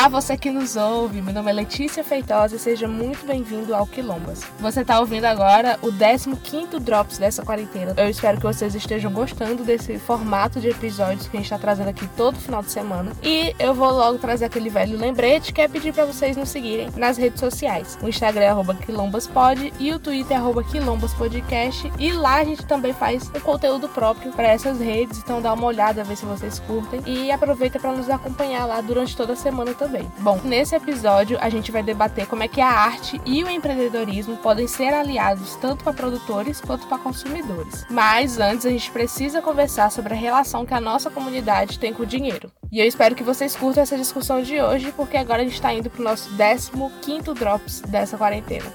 Olá, você que nos ouve. Meu nome é Letícia Feitosa e seja muito bem-vindo ao Quilombas. Você está ouvindo agora o 15º Drops dessa quarentena. Eu espero que vocês estejam gostando desse formato de episódios que a gente está trazendo aqui todo final de semana. E eu vou logo trazer aquele velho lembrete que é pedir para vocês nos seguirem nas redes sociais. O Instagram é quilombaspod e o Twitter é quilombaspodcast. E lá a gente também faz um conteúdo próprio para essas redes, então dá uma olhada, ver se vocês curtem. E aproveita para nos acompanhar lá durante toda a semana também. Bom, nesse episódio a gente vai debater como é que a arte e o empreendedorismo podem ser aliados tanto para produtores quanto para consumidores. Mas antes a gente precisa conversar sobre a relação que a nossa comunidade tem com o dinheiro. E eu espero que vocês curtam essa discussão de hoje, porque agora a gente está indo para o nosso 15 Drops dessa quarentena.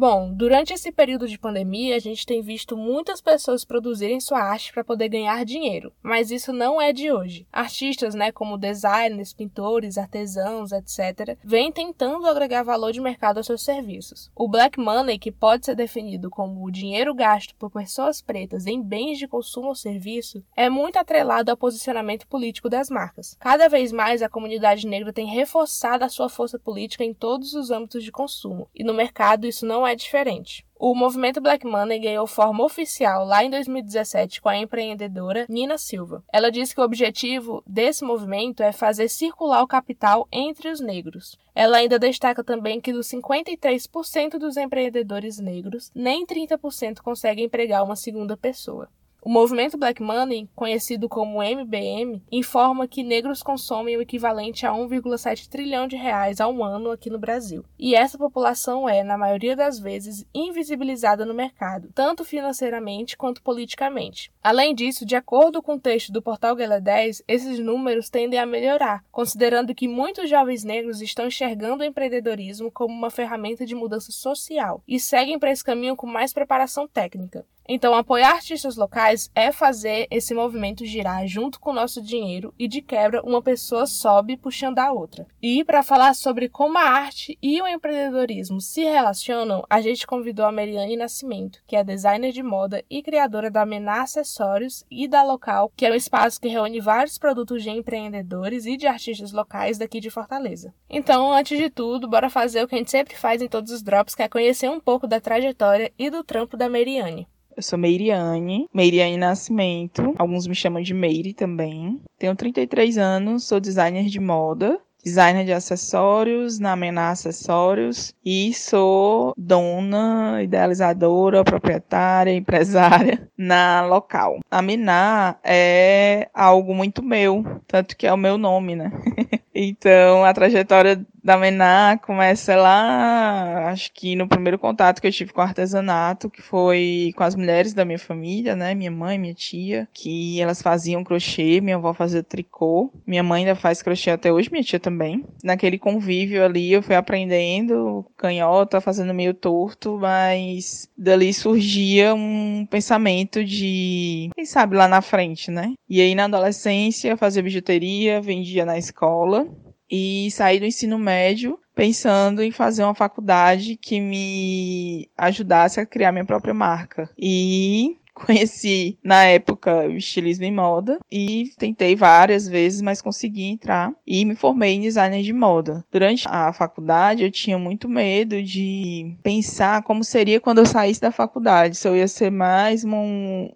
Bom, durante esse período de pandemia, a gente tem visto muitas pessoas produzirem sua arte para poder ganhar dinheiro, mas isso não é de hoje. Artistas, né, como designers, pintores, artesãos, etc., vêm tentando agregar valor de mercado aos seus serviços. O black money, que pode ser definido como o dinheiro gasto por pessoas pretas em bens de consumo ou serviço, é muito atrelado ao posicionamento político das marcas. Cada vez mais a comunidade negra tem reforçado a sua força política em todos os âmbitos de consumo, e no mercado isso não é é diferente. O movimento Black Money ganhou forma oficial lá em 2017 com a empreendedora Nina Silva. Ela disse que o objetivo desse movimento é fazer circular o capital entre os negros. Ela ainda destaca também que dos 53% dos empreendedores negros, nem 30% conseguem empregar uma segunda pessoa. O movimento Black Money, conhecido como MBM, informa que negros consomem o equivalente a 1,7 trilhão de reais ao ano aqui no Brasil. E essa população é, na maioria das vezes, invisibilizada no mercado, tanto financeiramente quanto politicamente. Além disso, de acordo com o texto do portal Gala 10, esses números tendem a melhorar, considerando que muitos jovens negros estão enxergando o empreendedorismo como uma ferramenta de mudança social e seguem para esse caminho com mais preparação técnica. Então, apoiar artistas locais é fazer esse movimento girar junto com o nosso dinheiro e, de quebra, uma pessoa sobe puxando a outra. E para falar sobre como a arte e o empreendedorismo se relacionam, a gente convidou a Mariane Nascimento, que é designer de moda e criadora da Mená Acessórios e da Local, que é um espaço que reúne vários produtos de empreendedores e de artistas locais daqui de Fortaleza. Então, antes de tudo, bora fazer o que a gente sempre faz em todos os drops, que é conhecer um pouco da trajetória e do trampo da Mariane. Eu sou Meiriane, Meiriane Nascimento. Alguns me chamam de Meire também. Tenho 33 anos, sou designer de moda designer de acessórios na Mená Acessórios e sou dona, idealizadora, proprietária, empresária na local. A Mená é algo muito meu, tanto que é o meu nome, né? então, a trajetória da Mená começa lá, acho que no primeiro contato que eu tive com o artesanato, que foi com as mulheres da minha família, né? Minha mãe, minha tia, que elas faziam crochê, minha avó fazia tricô, minha mãe ainda faz crochê até hoje, minha tia também. Naquele convívio ali eu fui aprendendo canhota, fazendo meio torto, mas dali surgia um pensamento de, quem sabe lá na frente, né? E aí na adolescência eu fazia bijuteria, vendia na escola e saí do ensino médio pensando em fazer uma faculdade que me ajudasse a criar minha própria marca. E Conheci na época o estilismo em moda e tentei várias vezes, mas consegui entrar e me formei em designer de moda. Durante a faculdade eu tinha muito medo de pensar como seria quando eu saísse da faculdade, se eu ia ser mais uma,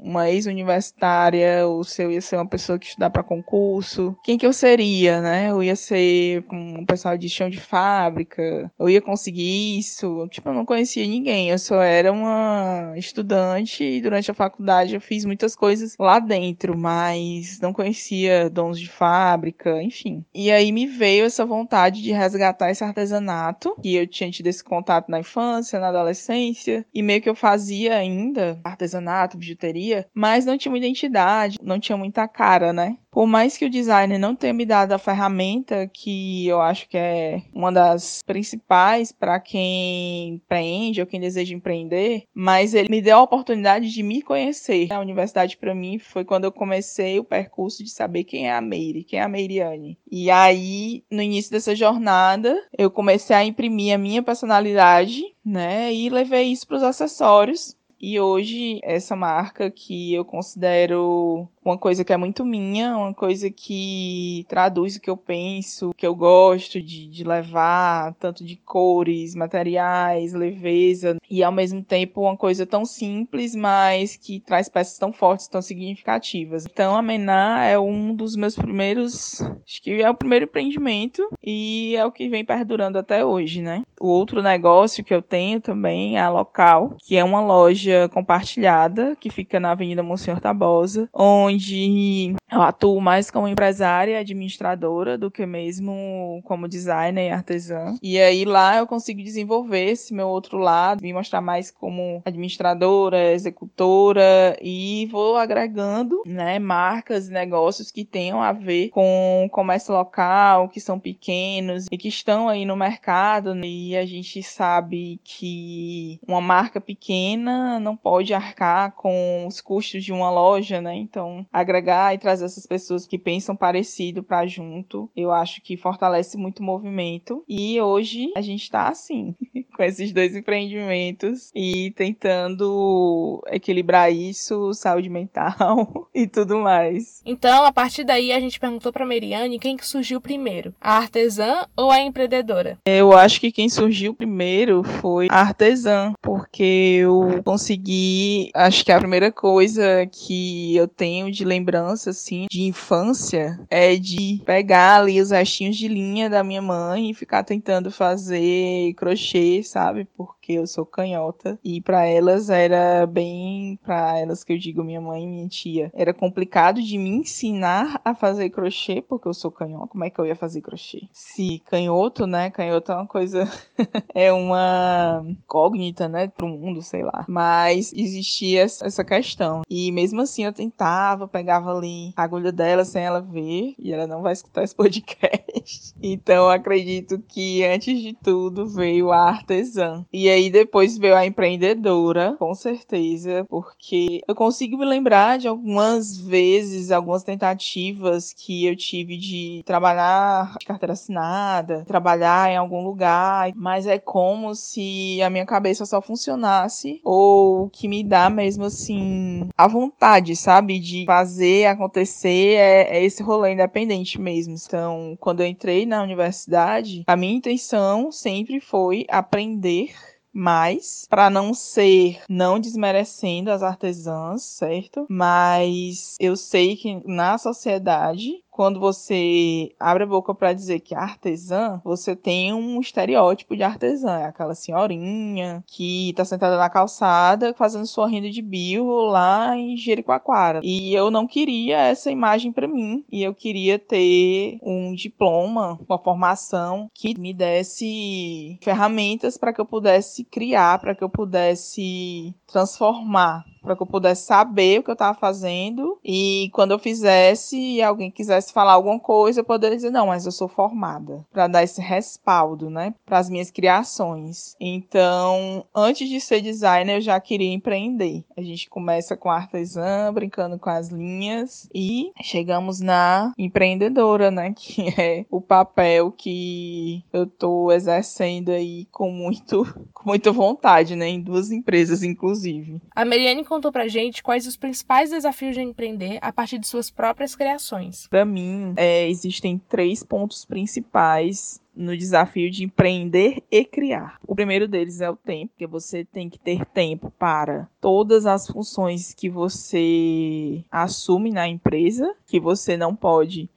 uma ex-universitária ou se eu ia ser uma pessoa que estudar para concurso, quem que eu seria, né? Eu ia ser um pessoal de chão de fábrica, eu ia conseguir isso, tipo, eu não conhecia ninguém, eu só era uma estudante e durante a faculdade faculdade eu fiz muitas coisas lá dentro, mas não conhecia dons de fábrica, enfim. E aí me veio essa vontade de resgatar esse artesanato, que eu tinha tido esse contato na infância, na adolescência, e meio que eu fazia ainda artesanato, bijuteria, mas não tinha uma identidade, não tinha muita cara, né? Por mais que o designer não tenha me dado a ferramenta que eu acho que é uma das principais para quem empreende ou quem deseja empreender, mas ele me deu a oportunidade de me conhecer. A universidade para mim foi quando eu comecei o percurso de saber quem é a Meire, quem é a Meiriane. E aí, no início dessa jornada, eu comecei a imprimir a minha personalidade, né, e levei isso para os acessórios E hoje, essa marca que eu considero uma coisa que é muito minha, uma coisa que traduz o que eu penso, o que eu gosto de, de levar, tanto de cores, materiais, leveza, e ao mesmo tempo uma coisa tão simples, mas que traz peças tão fortes, tão significativas. Então a Mená é um dos meus primeiros, acho que é o primeiro empreendimento e é o que vem perdurando até hoje, né? O outro negócio que eu tenho também é a Local, que é uma loja compartilhada que fica na Avenida Monsenhor Tabosa, onde eu atuo mais como empresária e administradora do que mesmo como designer e artesã. E aí lá eu consigo desenvolver esse meu outro lado, me mostrar mais como administradora, executora e vou agregando, né, marcas e negócios que tenham a ver com comércio local, que são pequenos e que estão aí no mercado né? e a gente sabe que uma marca pequena não pode arcar com os custos de uma loja, né? Então, agregar e trazer essas pessoas que pensam parecido para junto, eu acho que fortalece muito o movimento. E hoje a gente está assim, com esses dois empreendimentos e tentando equilibrar isso, saúde mental e tudo mais. Então, a partir daí a gente perguntou para Meriane quem que surgiu primeiro, a artesã ou a empreendedora? Eu acho que quem surgiu primeiro foi a artesã, porque eu consegui, acho que a primeira coisa que eu tenho de lembrança assim de infância é de pegar ali os restinhos de linha da minha mãe e ficar tentando fazer crochê, sabe? Porque eu sou canhota e para elas era bem, para elas que eu digo minha mãe e minha tia, era complicado de me ensinar a fazer crochê porque eu sou canhota. Como é que eu ia fazer crochê? Se canhoto, né? Canhoto é uma coisa é uma incógnita, né, pro mundo, sei lá. Mas existia essa questão. E mesmo assim eu tentava, pegava ali a agulha dela sem ela ver, e ela não vai escutar esse podcast. Então acredito que antes de tudo veio a artesã. E aí depois veio a empreendedora, com certeza, porque eu consigo me lembrar de algumas vezes, algumas tentativas que eu tive de trabalhar de carteira assinada, trabalhar em algum lugar, mas é como se a minha cabeça só funcionasse ou que me dá mesmo assim a vontade, sabe, de fazer acontecer é, é esse rolê independente mesmo. Então, quando eu entrei na universidade, a minha intenção sempre foi aprender mais para não ser não desmerecendo as artesãs, certo? Mas eu sei que na sociedade quando você abre a boca para dizer que é artesã, você tem um estereótipo de artesã. É aquela senhorinha que tá sentada na calçada fazendo sua renda de bio lá em Jericoacoara. E eu não queria essa imagem para mim. E eu queria ter um diploma, uma formação que me desse ferramentas para que eu pudesse criar, para que eu pudesse transformar para que eu pudesse saber o que eu estava fazendo e quando eu fizesse e alguém quisesse falar alguma coisa, eu poderia dizer não, mas eu sou formada, para dar esse respaldo, né, para as minhas criações. Então, antes de ser designer, eu já queria empreender. A gente começa com artesã, brincando com as linhas e chegamos na empreendedora, né, que é o papel que eu tô exercendo aí com muito com muita vontade, né, em duas empresas inclusive. A Mariane contou pra gente quais os principais desafios de empreender a partir de suas próprias criações. Para mim, é, existem três pontos principais no desafio de empreender e criar. O primeiro deles é o tempo, que você tem que ter tempo para todas as funções que você assume na empresa, que você não pode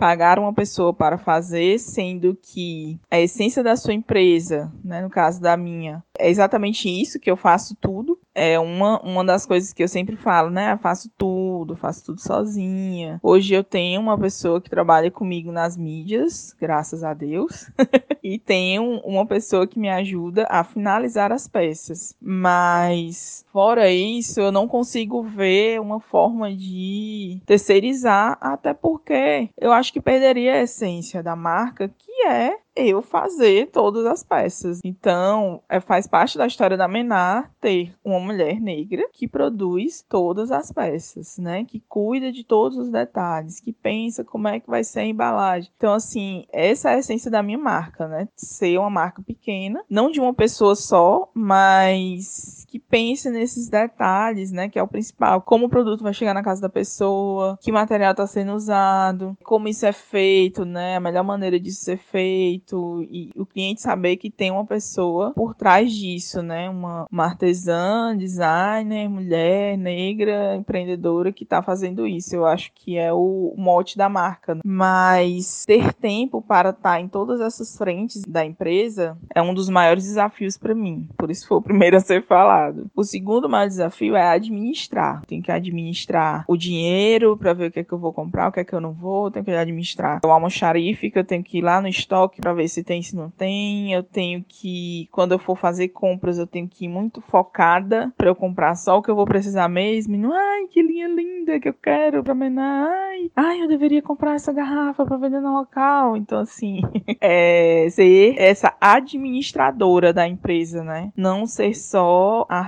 pagar uma pessoa para fazer, sendo que a essência da sua empresa, né, no caso da minha, é exatamente isso que eu faço tudo. É uma, uma das coisas que eu sempre falo, né? Eu faço tudo, faço tudo sozinha. Hoje eu tenho uma pessoa que trabalha comigo nas mídias, graças a Deus, e tenho uma pessoa que me ajuda a finalizar as peças. Mas fora isso, eu não consigo ver uma forma de terceirizar, até porque eu acho que perderia a essência da marca, que é eu fazer todas as peças. Então, é, faz parte da história da Menar ter uma mulher negra que produz todas as peças, né? Que cuida de todos os detalhes, que pensa como é que vai ser a embalagem. Então, assim, essa é a essência da minha marca, né? Ser uma marca pequena, não de uma pessoa só, mas que pense nesses detalhes, né, que é o principal. Como o produto vai chegar na casa da pessoa, que material está sendo usado, como isso é feito, né, a melhor maneira disso ser feito e o cliente saber que tem uma pessoa por trás disso, né, uma, uma artesã, designer, mulher, negra, empreendedora que está fazendo isso. Eu acho que é o mote da marca. Né? Mas ter tempo para estar tá em todas essas frentes da empresa é um dos maiores desafios para mim. Por isso foi o primeiro a ser falado. O segundo maior desafio é administrar. Tem que administrar o dinheiro para ver o que é que eu vou comprar, o que é que eu não vou. Tenho que administrar o almoxarife, que eu tenho que ir lá no estoque para ver se tem, se não tem. Eu tenho que, quando eu for fazer compras, eu tenho que ir muito focada para eu comprar só o que eu vou precisar mesmo. E não, ai, que linha linda que eu quero para menar. Ai, ai, eu deveria comprar essa garrafa para vender no local. Então, assim, é ser essa administradora da empresa, né? Não ser só a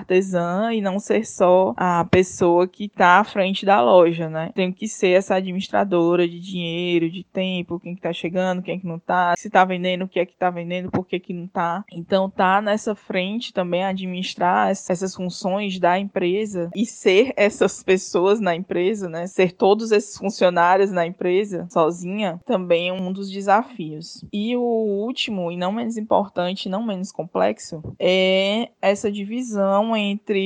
e não ser só a pessoa que tá à frente da loja, né? Tenho que ser essa administradora de dinheiro, de tempo, quem que tá chegando, quem que não tá, se tá vendendo, o que é que tá vendendo, por que que não tá. Então, tá nessa frente também administrar essas funções da empresa e ser essas pessoas na empresa, né? Ser todos esses funcionários na empresa sozinha também é um dos desafios. E o último, e não menos importante, não menos complexo, é essa divisão entre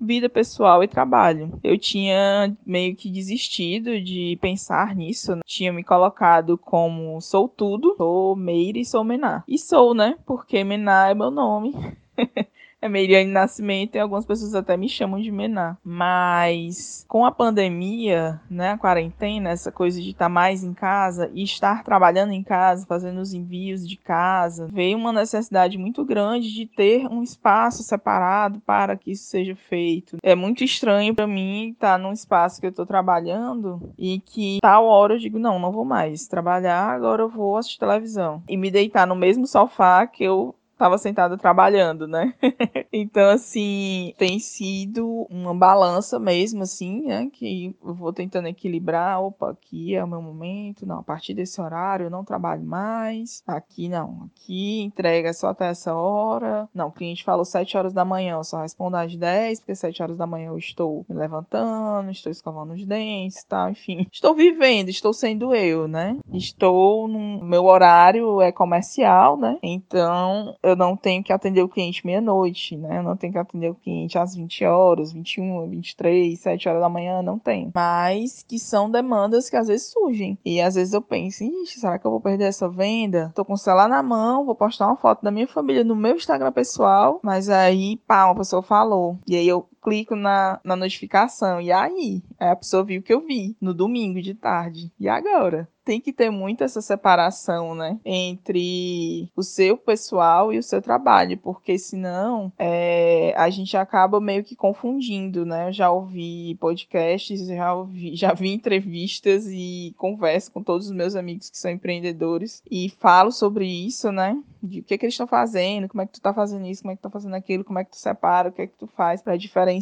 vida pessoal e trabalho. Eu tinha meio que desistido de pensar nisso, né? tinha me colocado como sou tudo, sou Meire e sou Mená. E sou, né? Porque Mená é meu nome. é Meiriane Nascimento e algumas pessoas até me chamam de Mená. Mas com a pandemia, né, a quarentena, essa coisa de estar mais em casa e estar trabalhando em casa, fazendo os envios de casa, veio uma necessidade muito grande de ter um espaço separado para que isso seja feito. É muito estranho para mim estar num espaço que eu estou trabalhando e que tal hora eu digo, não, não vou mais trabalhar, agora eu vou assistir televisão. E me deitar no mesmo sofá que eu estava sentada trabalhando, né? então, assim, tem sido uma balança mesmo, assim, né? Que eu vou tentando equilibrar. Opa, aqui é o meu momento. Não, a partir desse horário eu não trabalho mais. Aqui não. Aqui entrega só até essa hora. Não, o cliente falou 7 horas da manhã, eu só respondo às 10, porque 7 horas da manhã eu estou me levantando, estou escovando os dentes, tal, enfim. Estou vivendo, estou sendo eu, né? Estou no meu horário é comercial, né? Então, eu não tenho que atender o cliente meia-noite, né? Eu não tenho que atender o cliente às 20 horas, 21, 23, 7 horas da manhã, não tem. Mas que são demandas que às vezes surgem. E às vezes eu penso, Ixi, será que eu vou perder essa venda? Tô com o celular na mão, vou postar uma foto da minha família no meu Instagram pessoal, mas aí, pá, uma pessoa falou. E aí eu clico na, na notificação. E aí? Aí a pessoa viu que eu vi no domingo de tarde. E agora? tem que ter muito essa separação, né? Entre o seu pessoal e o seu trabalho, porque senão é, a gente acaba meio que confundindo, né? Eu já ouvi podcasts, já, ouvi, já vi entrevistas e converso com todos os meus amigos que são empreendedores e falo sobre isso, né? De o que, é que eles estão fazendo, como é que tu tá fazendo isso, como é que tu tá fazendo aquilo, como é que tu separa, o que é que tu faz para diferenciar.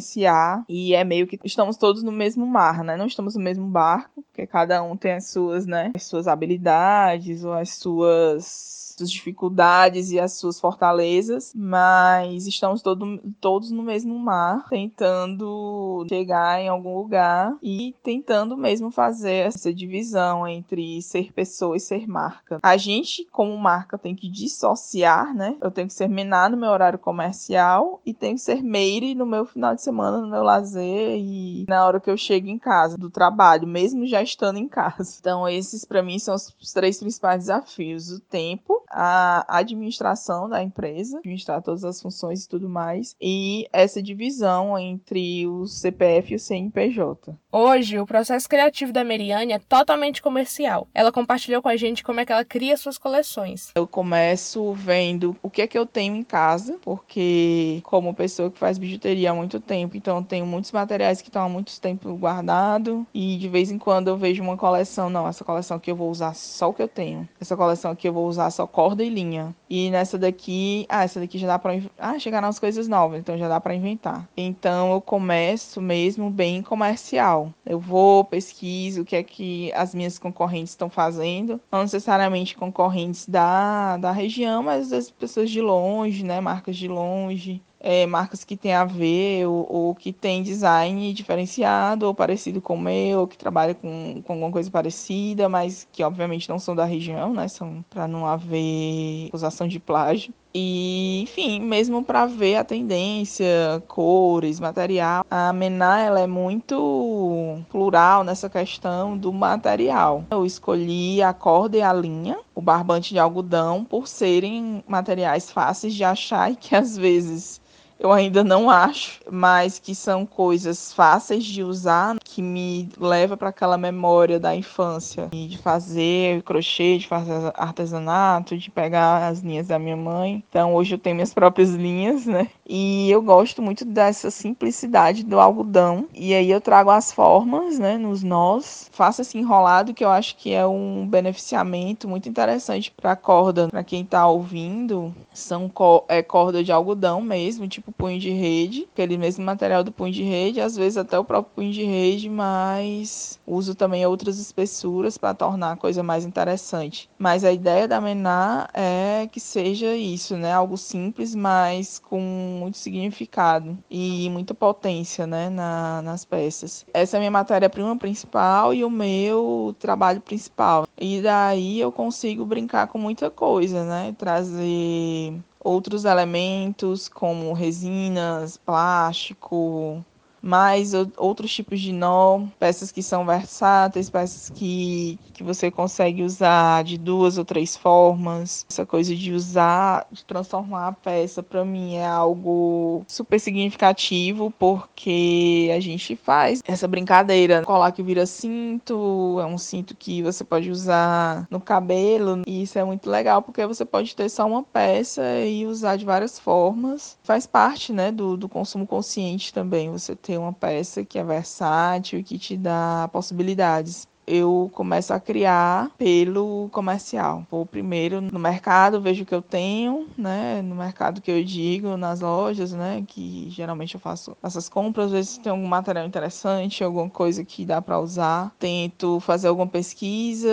E é meio que estamos todos no mesmo mar, né? Não estamos no mesmo barco, porque cada um tem as suas, né? as suas habilidades ou as suas suas dificuldades e as suas fortalezas, mas estamos todo, todos no mesmo mar, tentando chegar em algum lugar e tentando mesmo fazer essa divisão entre ser pessoa e ser marca. A gente, como marca, tem que dissociar, né? Eu tenho que ser Mená no meu horário comercial e tenho que ser Meire no meu final de semana, no meu lazer e na hora que eu chego em casa do trabalho, mesmo já estando em casa. Então, esses para mim são os três principais desafios: o tempo, a administração da empresa, administrar todas as funções e tudo mais, e essa divisão entre o CPF e o CNPJ. Hoje, o processo criativo da Meriane é totalmente comercial. Ela compartilhou com a gente como é que ela cria suas coleções. Eu começo vendo o que é que eu tenho em casa, porque como pessoa que faz bijuteria há muito tempo, então eu tenho muitos materiais que estão há muito tempo guardados e de vez em quando eu vejo uma coleção, não, essa coleção aqui eu vou usar só o que eu tenho. Essa coleção aqui eu vou usar só corda e linha. E nessa daqui, ah, essa daqui já dá para ah, chegar nas coisas novas, então já dá para inventar. Então eu começo mesmo bem comercial. Eu vou, pesquiso o que é que as minhas concorrentes estão fazendo, não necessariamente concorrentes da, da região, mas das pessoas de longe, né, marcas de longe. É, marcas que tem a ver ou, ou, que tem design diferenciado ou parecido com o meu, ou que trabalha com, com alguma coisa parecida, mas que obviamente não são da região, né? São para não haver acusação de plágio. E, enfim, mesmo para ver a tendência, cores, material, a Mená ela é muito plural nessa questão do material. Eu escolhi a corda e a linha, o barbante de algodão, por serem materiais fáceis de achar e que às vezes eu ainda não acho, mas que são coisas fáceis de usar, que me leva para aquela memória da infância, de fazer crochê, de fazer artesanato, de pegar as linhas da minha mãe. Então hoje eu tenho minhas próprias linhas, né? E eu gosto muito dessa simplicidade do algodão. E aí eu trago as formas, né, nos nós, faço esse enrolado que eu acho que é um beneficiamento muito interessante para corda, para quem está ouvindo. São é corda de algodão mesmo, tipo punho de rede, aquele mesmo material do punho de rede, às vezes até o próprio punho de rede, mas uso também outras espessuras para tornar a coisa mais interessante. Mas a ideia da mená é que seja isso, né, algo simples, mas com muito significado e muita potência né, na, nas peças. Essa é a minha matéria-prima principal e o meu trabalho principal. E daí eu consigo brincar com muita coisa, né? Trazer outros elementos como resinas, plástico, mais outros tipos de nó, peças que são versáteis, peças que, que você consegue usar de duas ou três formas. Essa coisa de usar, de transformar a peça, para mim é algo super significativo, porque a gente faz essa brincadeira. Colar que vira cinto, é um cinto que você pode usar no cabelo, e isso é muito legal, porque você pode ter só uma peça e usar de várias formas. Faz parte, né, do, do consumo consciente também, você ter uma peça que é versátil que te dá possibilidades eu começo a criar pelo comercial. Vou primeiro no mercado, vejo o que eu tenho, né? No mercado que eu digo, nas lojas, né? Que geralmente eu faço essas compras, às vezes tem algum material interessante, alguma coisa que dá para usar. Tento fazer alguma pesquisa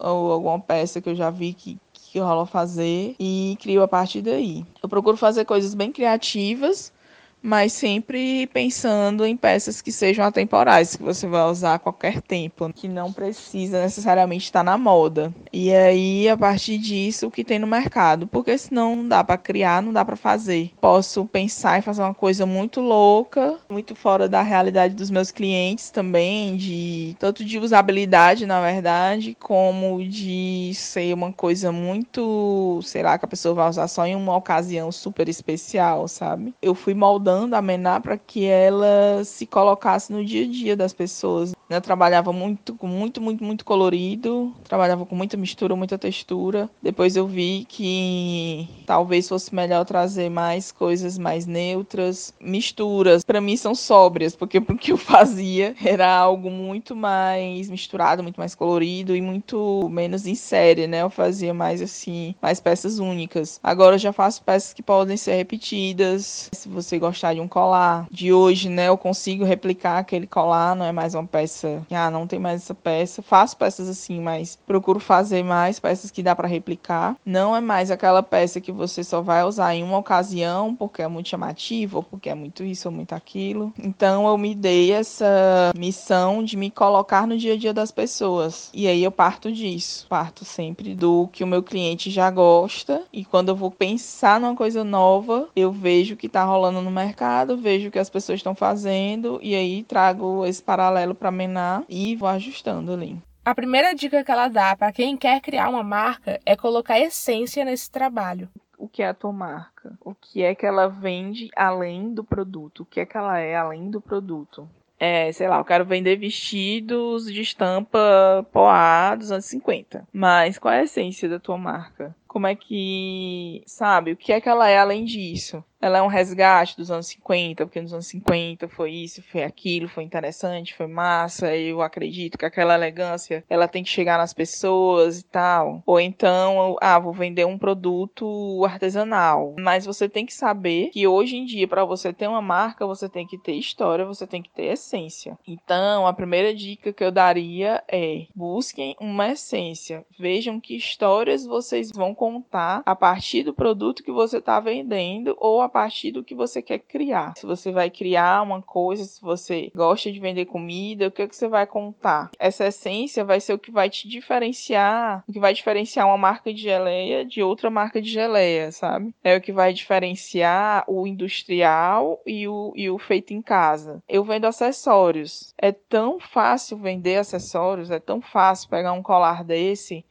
ou alguma peça que eu já vi que que rola fazer e crio a partir daí. Eu procuro fazer coisas bem criativas mas sempre pensando em peças que sejam atemporais, que você vai usar a qualquer tempo, que não precisa necessariamente estar na moda. E aí, a partir disso, o que tem no mercado, porque senão não dá para criar, não dá para fazer. Posso pensar em fazer uma coisa muito louca, muito fora da realidade dos meus clientes também, de tanto de usabilidade, na verdade, como de ser uma coisa muito, sei lá, que a pessoa vai usar só em uma ocasião super especial, sabe? Eu fui moldando ajudando a Mená para que ela se colocasse no dia a dia das pessoas. Eu trabalhava muito, com muito, muito, muito colorido, trabalhava com muita mistura, muita textura. Depois eu vi que talvez fosse melhor trazer mais coisas mais neutras, misturas. Para mim são sóbrias, porque o que eu fazia era algo muito mais misturado, muito mais colorido e muito menos em série, né? Eu fazia mais assim, mais peças únicas. Agora eu já faço peças que podem ser repetidas. Se você gostar de um colar de hoje, né, eu consigo replicar aquele colar, não é mais uma peça ah, não tem mais essa peça. Faço peças assim, mas procuro fazer mais peças que dá para replicar. Não é mais aquela peça que você só vai usar em uma ocasião porque é muito chamativo, ou porque é muito isso ou muito aquilo. Então eu me dei essa missão de me colocar no dia a dia das pessoas. E aí eu parto disso. Parto sempre do que o meu cliente já gosta. E quando eu vou pensar numa coisa nova, eu vejo o que tá rolando no mercado, vejo o que as pessoas estão fazendo e aí trago esse paralelo para mim e vou ajustando ali. A primeira dica que ela dá para quem quer criar uma marca é colocar essência nesse trabalho. O que é a tua marca? O que é que ela vende além do produto? O que é que ela é além do produto? É, sei lá, eu quero vender vestidos de estampa Poá dos anos 50. Mas qual é a essência da tua marca? Como é que, sabe, o que é que ela é além disso? ela é um resgate dos anos 50, porque nos anos 50 foi isso, foi aquilo, foi interessante, foi massa, eu acredito que aquela elegância, ela tem que chegar nas pessoas e tal. Ou então, ah, vou vender um produto artesanal, mas você tem que saber que hoje em dia para você ter uma marca, você tem que ter história, você tem que ter essência. Então, a primeira dica que eu daria é: busquem uma essência. Vejam que histórias vocês vão contar a partir do produto que você está vendendo ou a partir do que você quer criar. Se você vai criar uma coisa, se você gosta de vender comida, o que, é que você vai contar? Essa essência vai ser o que vai te diferenciar, o que vai diferenciar uma marca de geleia de outra marca de geleia, sabe? É o que vai diferenciar o industrial e o, e o feito em casa. Eu vendo acessórios. É tão fácil vender acessórios, é tão fácil pegar um colar desse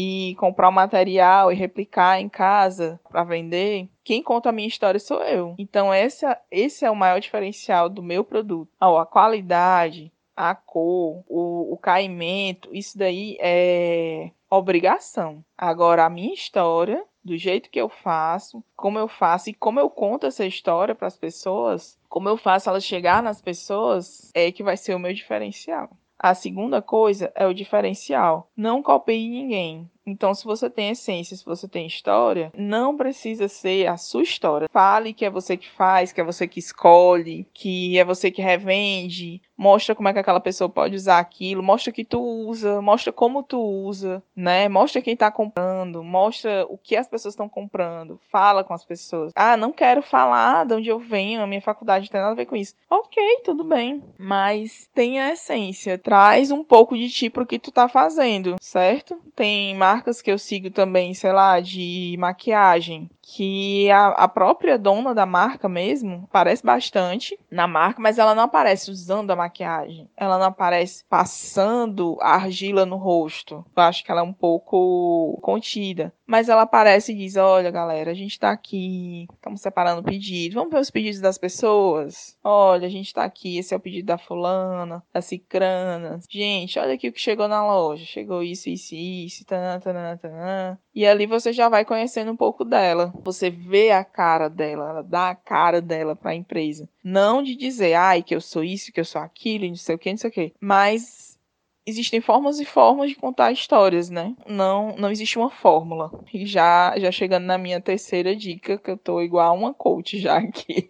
e comprar o material e replicar em casa para vender, quem conta a minha história sou eu. Então essa, esse é o maior diferencial do meu produto. Oh, a qualidade, a cor, o, o caimento, isso daí é obrigação. Agora a minha história, do jeito que eu faço, como eu faço e como eu conto essa história para as pessoas, como eu faço ela chegar nas pessoas, é que vai ser o meu diferencial. A segunda coisa é o diferencial. Não copie ninguém. Então, se você tem essência, se você tem história, não precisa ser a sua história. Fale que é você que faz, que é você que escolhe, que é você que revende. Mostra como é que aquela pessoa pode usar aquilo, mostra que tu usa, mostra como tu usa, né? Mostra quem tá comprando, mostra o que as pessoas estão comprando, fala com as pessoas. Ah, não quero falar de onde eu venho, a minha faculdade não tem nada a ver com isso. Ok, tudo bem. Mas tem a essência, traz um pouco de ti pro que tu tá fazendo, certo? Tem marcas marcas que eu sigo também, sei lá, de maquiagem, que a, a própria dona da marca mesmo aparece bastante na marca, mas ela não aparece usando a maquiagem. Ela não aparece passando a argila no rosto. Eu acho que ela é um pouco contida. Mas ela aparece e diz: Olha, galera, a gente tá aqui, estamos separando pedidos. Vamos ver os pedidos das pessoas? Olha, a gente tá aqui, esse é o pedido da fulana, da cicrana. Gente, olha aqui o que chegou na loja. Chegou isso, isso, isso, tanã, tanã, tanã. E ali você já vai conhecendo um pouco dela. Você vê a cara dela, ela dá a cara dela para a empresa. Não de dizer, ai, que eu sou isso, que eu sou aquilo, não sei o que, não sei o que. Mas existem formas e formas de contar histórias, né? Não, não existe uma fórmula. E já, já chegando na minha terceira dica, que eu tô igual uma coach já aqui.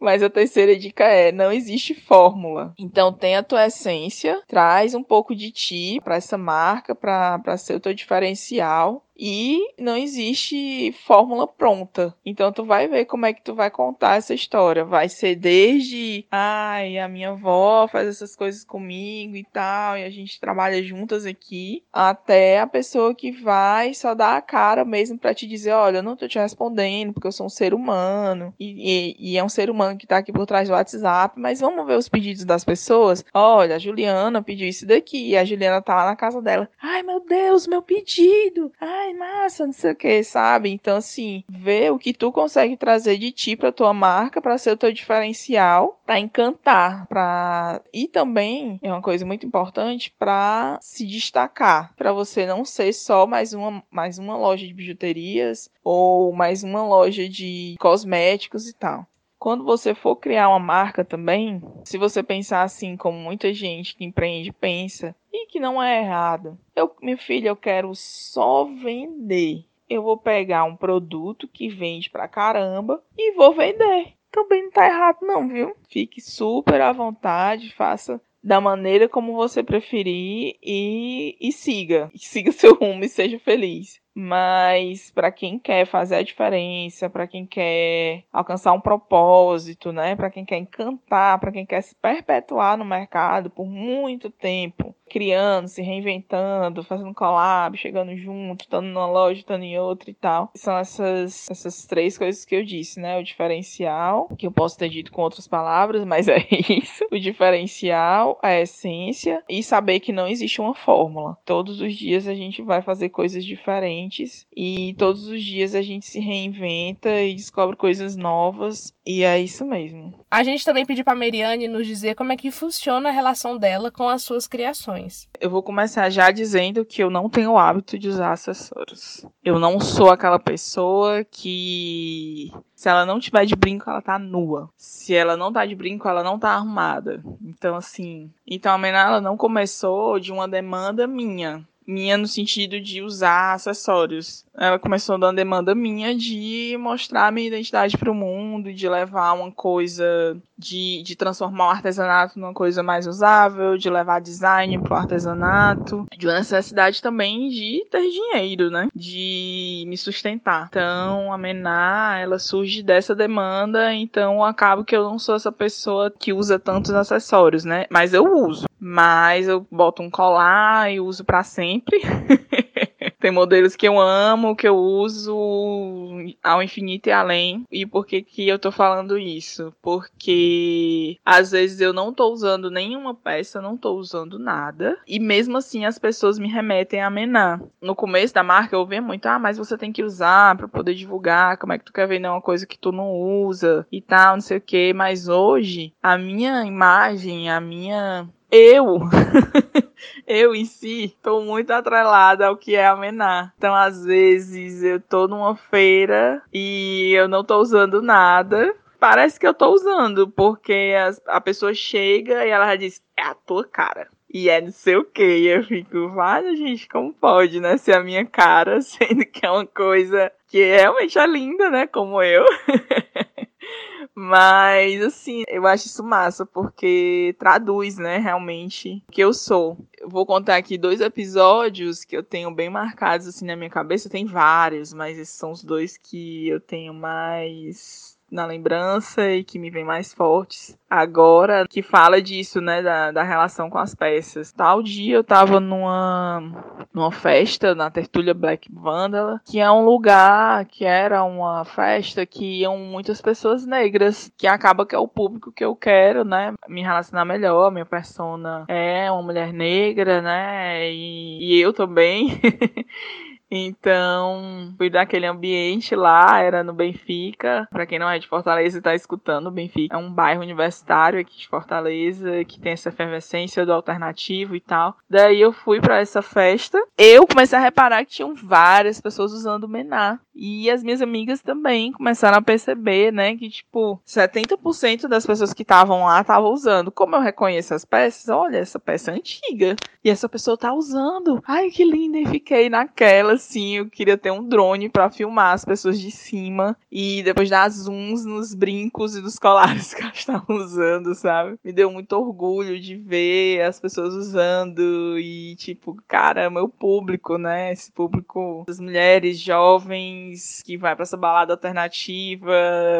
Mas a terceira dica é: não existe fórmula. Então, tem a tua essência, traz um pouco de ti para essa marca, para ser o teu diferencial e não existe fórmula pronta. Então tu vai ver como é que tu vai contar essa história. Vai ser desde, ai, a minha avó faz essas coisas comigo e tal, e a gente trabalha juntas aqui, até a pessoa que vai só dar a cara mesmo para te dizer, olha, eu não tô te respondendo porque eu sou um ser humano e, e, e é um ser humano que tá aqui por trás do WhatsApp, mas vamos ver os pedidos das pessoas. Olha, a Juliana pediu isso daqui, e a Juliana tá lá na casa dela. Ai, meu Deus, meu pedido. Ai, ai, massa, não sei o que, sabe? Então, assim, ver o que tu consegue trazer de ti pra tua marca, para ser o teu diferencial, para encantar, para e também é uma coisa muito importante para se destacar, para você não ser só mais uma mais uma loja de bijuterias ou mais uma loja de cosméticos e tal quando você for criar uma marca também, se você pensar assim como muita gente que empreende pensa, e que não é errado. Eu, minha filha, eu quero só vender. Eu vou pegar um produto que vende pra caramba e vou vender. Também não tá errado não, viu? Fique super à vontade, faça da maneira como você preferir e, e siga. Siga seu rumo e seja feliz. Mas para quem quer fazer a diferença, para quem quer alcançar um propósito, né, para quem quer encantar, para quem quer se perpetuar no mercado por muito tempo, criando, se reinventando, fazendo collab, chegando junto, estando numa loja, estando em outra e tal. São essas, essas três coisas que eu disse, né? O diferencial, que eu posso ter dito com outras palavras, mas é isso. O diferencial, a essência e saber que não existe uma fórmula. Todos os dias a gente vai fazer coisas diferentes e todos os dias a gente se reinventa e descobre coisas novas e é isso mesmo. A gente também pediu para Mariane nos dizer como é que funciona a relação dela com as suas criações. Eu vou começar já dizendo que eu não tenho o hábito de usar acessórios. Eu não sou aquela pessoa que se ela não tiver de brinco, ela tá nua. Se ela não tá de brinco, ela não tá arrumada. Então assim, então a Menala não começou de uma demanda minha minha no sentido de usar acessórios. Ela começou dando demanda minha de mostrar minha identidade para o mundo, de levar uma coisa, de, de transformar o artesanato numa coisa mais usável, de levar design para o artesanato, de uma necessidade também de ter dinheiro, né? De me sustentar. Então, a Mená, ela surge dessa demanda, então acabo que eu não sou essa pessoa que usa tantos acessórios, né? Mas eu uso. Mas eu boto um colar e uso para sempre. Tem modelos que eu amo, que eu uso ao infinito e além. E por que que eu tô falando isso? Porque às vezes eu não tô usando nenhuma peça, não tô usando nada. E mesmo assim as pessoas me remetem a Mená. No começo da marca eu ouvia muito, ah, mas você tem que usar para poder divulgar, como é que tu quer vender uma coisa que tu não usa e tal, não sei o que. Mas hoje, a minha imagem, a minha eu, eu em si, estou muito atrelada ao que é a Mená. Então, às vezes, eu tô numa feira e eu não tô usando nada. Parece que eu tô usando, porque a, a pessoa chega e ela já diz, é a tua cara. E é não sei o que. Eu fico, vale, gente, como pode, né? Ser a minha cara, sendo que é uma coisa que realmente é linda, né? Como eu. Mas, assim, eu acho isso massa, porque traduz, né, realmente o que eu sou. Eu vou contar aqui dois episódios que eu tenho bem marcados, assim, na minha cabeça. Tem vários, mas esses são os dois que eu tenho mais na lembrança e que me vem mais fortes agora, que fala disso, né, da, da relação com as peças. Tal dia eu tava numa, numa festa na Tertúlia Black Vandala, que é um lugar que era uma festa que iam muitas pessoas negras, que acaba que é o público que eu quero, né, me relacionar melhor, minha persona é uma mulher negra, né, e, e eu também. Então, fui daquele ambiente lá, era no Benfica. Para quem não é de Fortaleza e tá escutando, Benfica é um bairro universitário aqui de Fortaleza que tem essa efervescência do alternativo e tal. Daí eu fui para essa festa. Eu comecei a reparar que tinham várias pessoas usando o Mená. E as minhas amigas também começaram a perceber, né, que tipo, 70% das pessoas que estavam lá estavam usando. Como eu reconheço as peças, olha, essa peça é antiga. E essa pessoa tá usando. Ai, que linda! E fiquei naquela assim, eu queria ter um drone para filmar as pessoas de cima e depois dar zooms nos brincos e nos colares que elas estavam usando, sabe? Me deu muito orgulho de ver as pessoas usando e, tipo, cara, meu público, né? Esse público das mulheres jovens que vai para essa balada alternativa,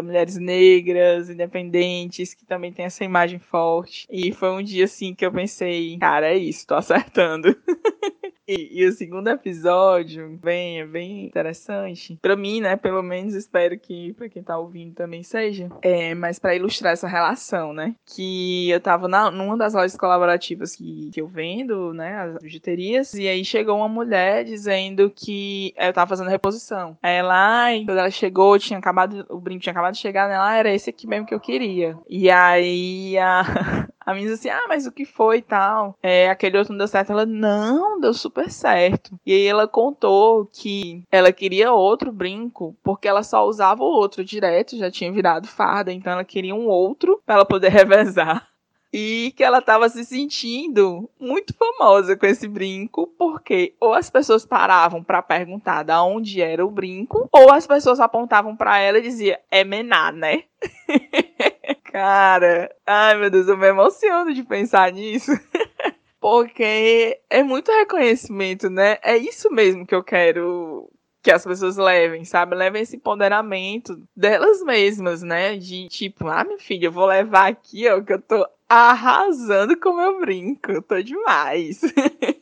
mulheres negras, independentes, que também tem essa imagem forte. E foi um dia assim que eu pensei, cara, é isso, tô acertando. E, e, o segundo episódio bem, é bem interessante. Para mim, né? Pelo menos espero que para quem tá ouvindo também seja. É, mas para ilustrar essa relação, né? Que eu tava na, numa das lojas colaborativas que, que eu vendo, né? As bijuterias. E aí chegou uma mulher dizendo que eu tava fazendo reposição. Aí ai, quando ela chegou, tinha acabado, o brinco tinha acabado de chegar nela, era esse aqui mesmo que eu queria. E aí a, A menina assim, ah, mas o que foi e tal? É, aquele outro não deu certo. Ela, não, deu super certo. E aí ela contou que ela queria outro brinco porque ela só usava o outro direto, já tinha virado farda, então ela queria um outro para ela poder revezar e que ela estava se sentindo muito famosa com esse brinco, porque ou as pessoas paravam para perguntar de onde era o brinco, ou as pessoas apontavam para ela e diziam: "É Mená, né?" Cara, ai meu Deus, eu me emociono de pensar nisso. Porque é muito reconhecimento, né? É isso mesmo que eu quero que as pessoas levem, sabe? Levem esse empoderamento delas mesmas, né? De tipo, ah, minha filha, eu vou levar aqui, ó, que eu tô arrasando com meu brinco, eu tô demais.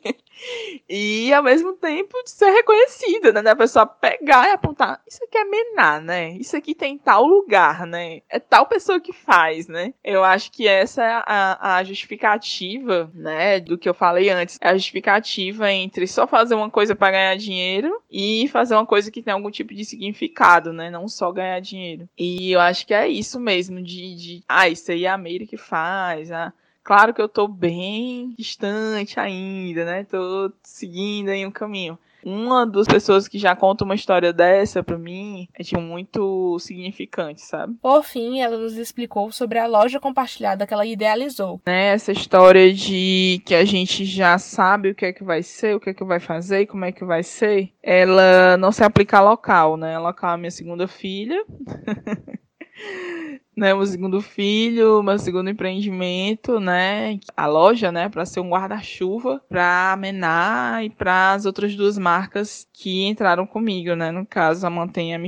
E ao mesmo tempo de ser reconhecida, né? Da pessoa pegar e apontar, isso aqui é Mená, né? Isso aqui tem tal lugar, né? É tal pessoa que faz, né? Eu acho que essa é a, a justificativa, né? Do que eu falei antes. É a justificativa entre só fazer uma coisa para ganhar dinheiro e fazer uma coisa que tem algum tipo de significado, né? Não só ganhar dinheiro. E eu acho que é isso mesmo, de, de ah, isso aí é a Meire que faz, ah, Claro que eu tô bem distante ainda, né? Tô seguindo aí um caminho uma das pessoas que já conta uma história dessa para mim é tipo, muito significante, sabe? Por fim, ela nos explicou sobre a loja compartilhada que ela idealizou. Né, essa história de que a gente já sabe o que é que vai ser, o que é que vai fazer, como é que vai ser, ela não se aplica a local, né? Local é minha segunda filha. né, meu segundo filho, meu segundo empreendimento, né, a loja, né, para ser um guarda-chuva para Mená e para as outras duas marcas que entraram comigo, né, no caso a Mantenha e a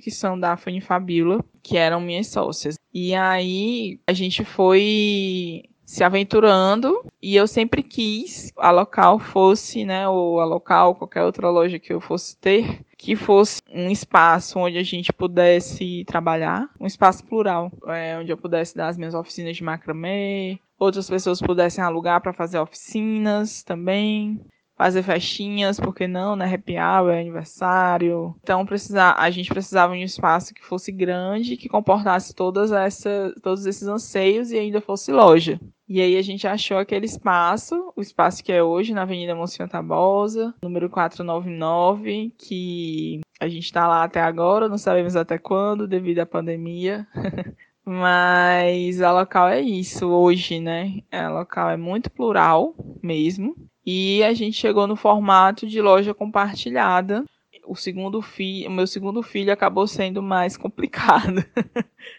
que são da e Fabíola, que eram minhas sócias. E aí a gente foi se aventurando e eu sempre quis a local fosse, né, ou a local, qualquer outra loja que eu fosse ter, que fosse um espaço onde a gente pudesse trabalhar, um espaço plural, é, onde eu pudesse dar as minhas oficinas de macramê, outras pessoas pudessem alugar para fazer oficinas também, fazer festinhas, porque não, né? Happy hour, aniversário. Então precisa, a gente precisava de um espaço que fosse grande, que comportasse todas essa, todos esses anseios e ainda fosse loja. E aí a gente achou aquele espaço, o espaço que é hoje na Avenida Monsenhor Tabosa, número 499, que a gente está lá até agora, não sabemos até quando, devido à pandemia. Mas a local é isso hoje, né? A local é muito plural mesmo. E a gente chegou no formato de loja compartilhada. O segundo filho, o meu segundo filho acabou sendo mais complicado.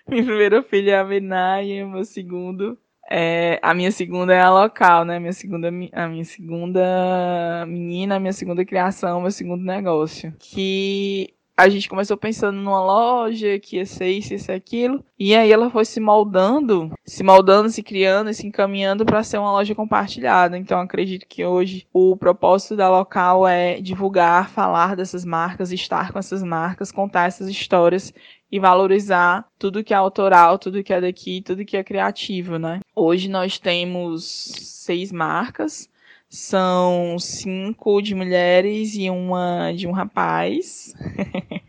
minha primeira filha é a Menai e meu segundo é, a minha segunda é a local, né? Minha segunda, a minha segunda menina, a minha segunda criação, meu segundo negócio. Que a gente começou pensando numa loja que ia ser isso, isso aquilo. E aí ela foi se moldando, se moldando, se criando e se encaminhando para ser uma loja compartilhada. Então acredito que hoje o propósito da local é divulgar, falar dessas marcas, estar com essas marcas, contar essas histórias e valorizar tudo que é autoral, tudo que é daqui, tudo que é criativo, né? Hoje nós temos seis marcas são cinco de mulheres e uma de um rapaz.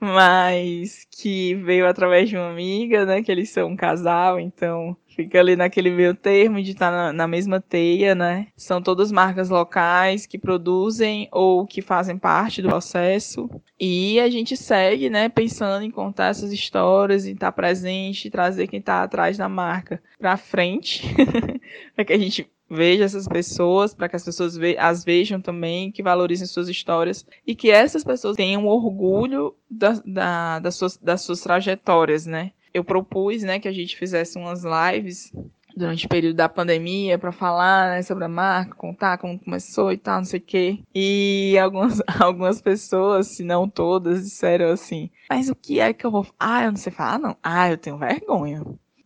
Mas que veio através de uma amiga, né? Que eles são um casal, então fica ali naquele meio termo de estar tá na, na, mesma teia, né? São todas marcas locais que produzem ou que fazem parte do processo. E a gente segue, né, pensando em contar essas histórias, em estar presente, trazer quem está atrás da marca para frente, para que a gente veja essas pessoas, para que as pessoas ve as vejam também, que valorizem suas histórias e que essas pessoas tenham orgulho da, da, das, suas, das suas trajetórias, né? Eu propus, né, que a gente fizesse umas lives durante o período da pandemia para falar né, sobre a marca, contar como começou e tal, não sei o quê. E algumas, algumas pessoas, se não todas, disseram assim: Mas o que é que eu vou. Ah, eu não sei falar, não. Ah, eu tenho vergonha.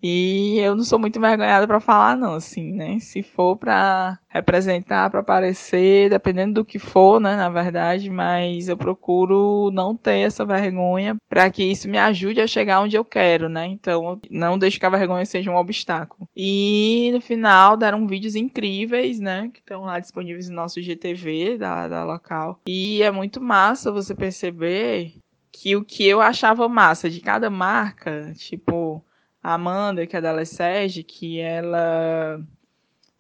E eu não sou muito envergonhada para falar, não, assim, né? Se for para representar, para aparecer, dependendo do que for, né, na verdade, mas eu procuro não ter essa vergonha para que isso me ajude a chegar onde eu quero, né? Então, não deixe que a vergonha seja um obstáculo. E no final deram vídeos incríveis, né, que estão lá disponíveis no nosso GTV da, da local. E é muito massa você perceber que o que eu achava massa de cada marca, tipo, a Amanda, que é da Lesege, que ela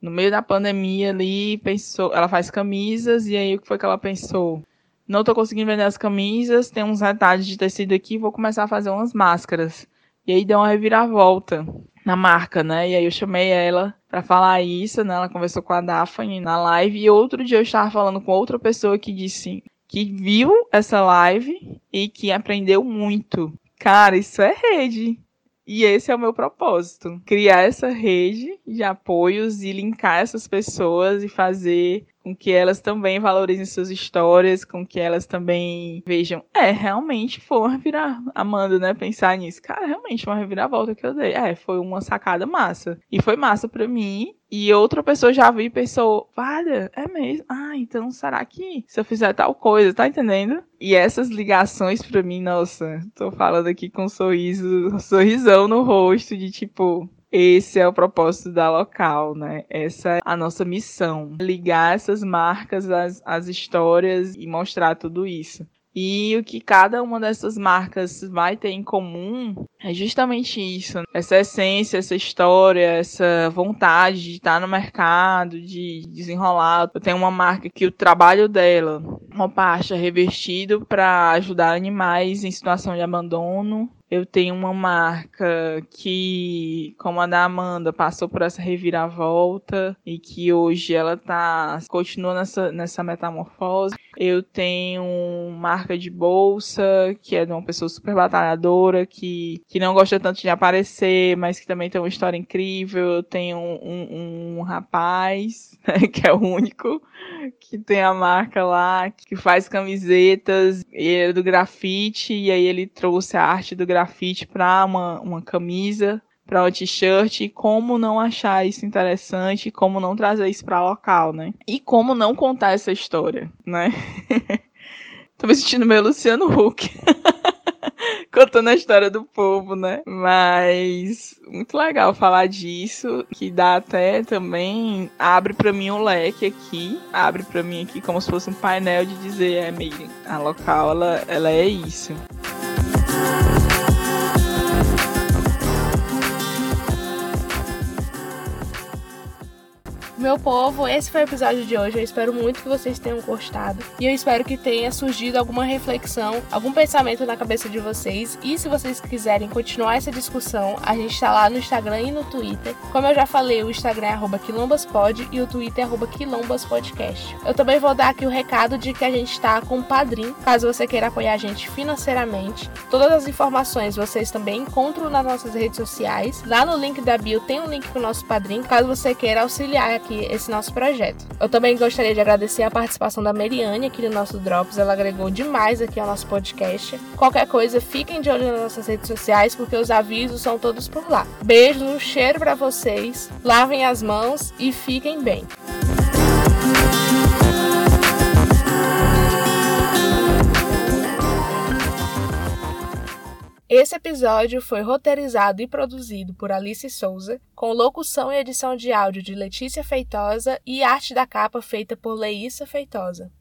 no meio da pandemia ali pensou, ela faz camisas e aí o que foi que ela pensou? Não tô conseguindo vender as camisas, tem uns retalhos de tecido aqui, vou começar a fazer umas máscaras. E aí deu uma reviravolta na marca, né? E aí eu chamei ela para falar isso, né? Ela conversou com a Daphne na live e outro dia eu estava falando com outra pessoa que disse que viu essa live e que aprendeu muito. Cara, isso é rede. E esse é o meu propósito: criar essa rede de apoios e linkar essas pessoas e fazer com que elas também valorizem suas histórias, com que elas também vejam, é, realmente foi uma virar Amanda, né, pensar nisso. Cara, realmente uma reviravolta que eu dei. É, foi uma sacada massa. E foi massa para mim. E outra pessoa já viu e pensou, vale, é mesmo? Ah, então será que se eu fizer tal coisa, tá entendendo? E essas ligações para mim, nossa, tô falando aqui com um sorriso, um sorrisão no rosto de tipo, esse é o propósito da local, né? Essa é a nossa missão. Ligar essas marcas às, às histórias e mostrar tudo isso. E o que cada uma dessas marcas vai ter em comum é justamente isso, essa essência, essa história, essa vontade de estar no mercado, de desenrolar. Eu tenho uma marca que o trabalho dela, uma parte é revertido para ajudar animais em situação de abandono eu tenho uma marca que, como a da Amanda, passou por essa reviravolta e que hoje ela tá continua nessa, nessa metamorfose. Eu tenho marca de bolsa, que é de uma pessoa super batalhadora, que, que não gosta tanto de aparecer, mas que também tem uma história incrível. Eu tenho um, um, um rapaz, né, que é o único, que tem a marca lá, que faz camisetas, ele é do grafite, e aí ele trouxe a arte do grafite grafite para uma, uma camisa, para uma t-shirt, como não achar isso interessante, como não trazer isso para local, né? E como não contar essa história, né? Tô me sentindo meio Luciano Huck. contando a história do povo, né? Mas muito legal falar disso, que dá até também abre para mim um leque aqui, abre para mim aqui como se fosse um painel de dizer é meio a local ela, ela é isso. Meu povo, esse foi o episódio de hoje. Eu espero muito que vocês tenham gostado. E eu espero que tenha surgido alguma reflexão, algum pensamento na cabeça de vocês. E se vocês quiserem continuar essa discussão, a gente está lá no Instagram e no Twitter. Como eu já falei, o Instagram é quilombaspod e o Twitter é quilombaspodcast. Eu também vou dar aqui o recado de que a gente está com o Padrim, caso você queira apoiar a gente financeiramente. Todas as informações vocês também encontram nas nossas redes sociais. Lá no link da bio tem um link para o nosso Padrim, caso você queira auxiliar aqui esse nosso projeto. Eu também gostaria de agradecer a participação da Meriane aqui no nosso Drops, ela agregou demais aqui ao nosso podcast. Qualquer coisa, fiquem de olho nas nossas redes sociais, porque os avisos são todos por lá. Beijo, um cheiro para vocês, lavem as mãos e fiquem bem. Esse episódio foi roteirizado e produzido por Alice Souza, com locução e edição de áudio de Letícia Feitosa e arte da capa feita por Leíssa Feitosa.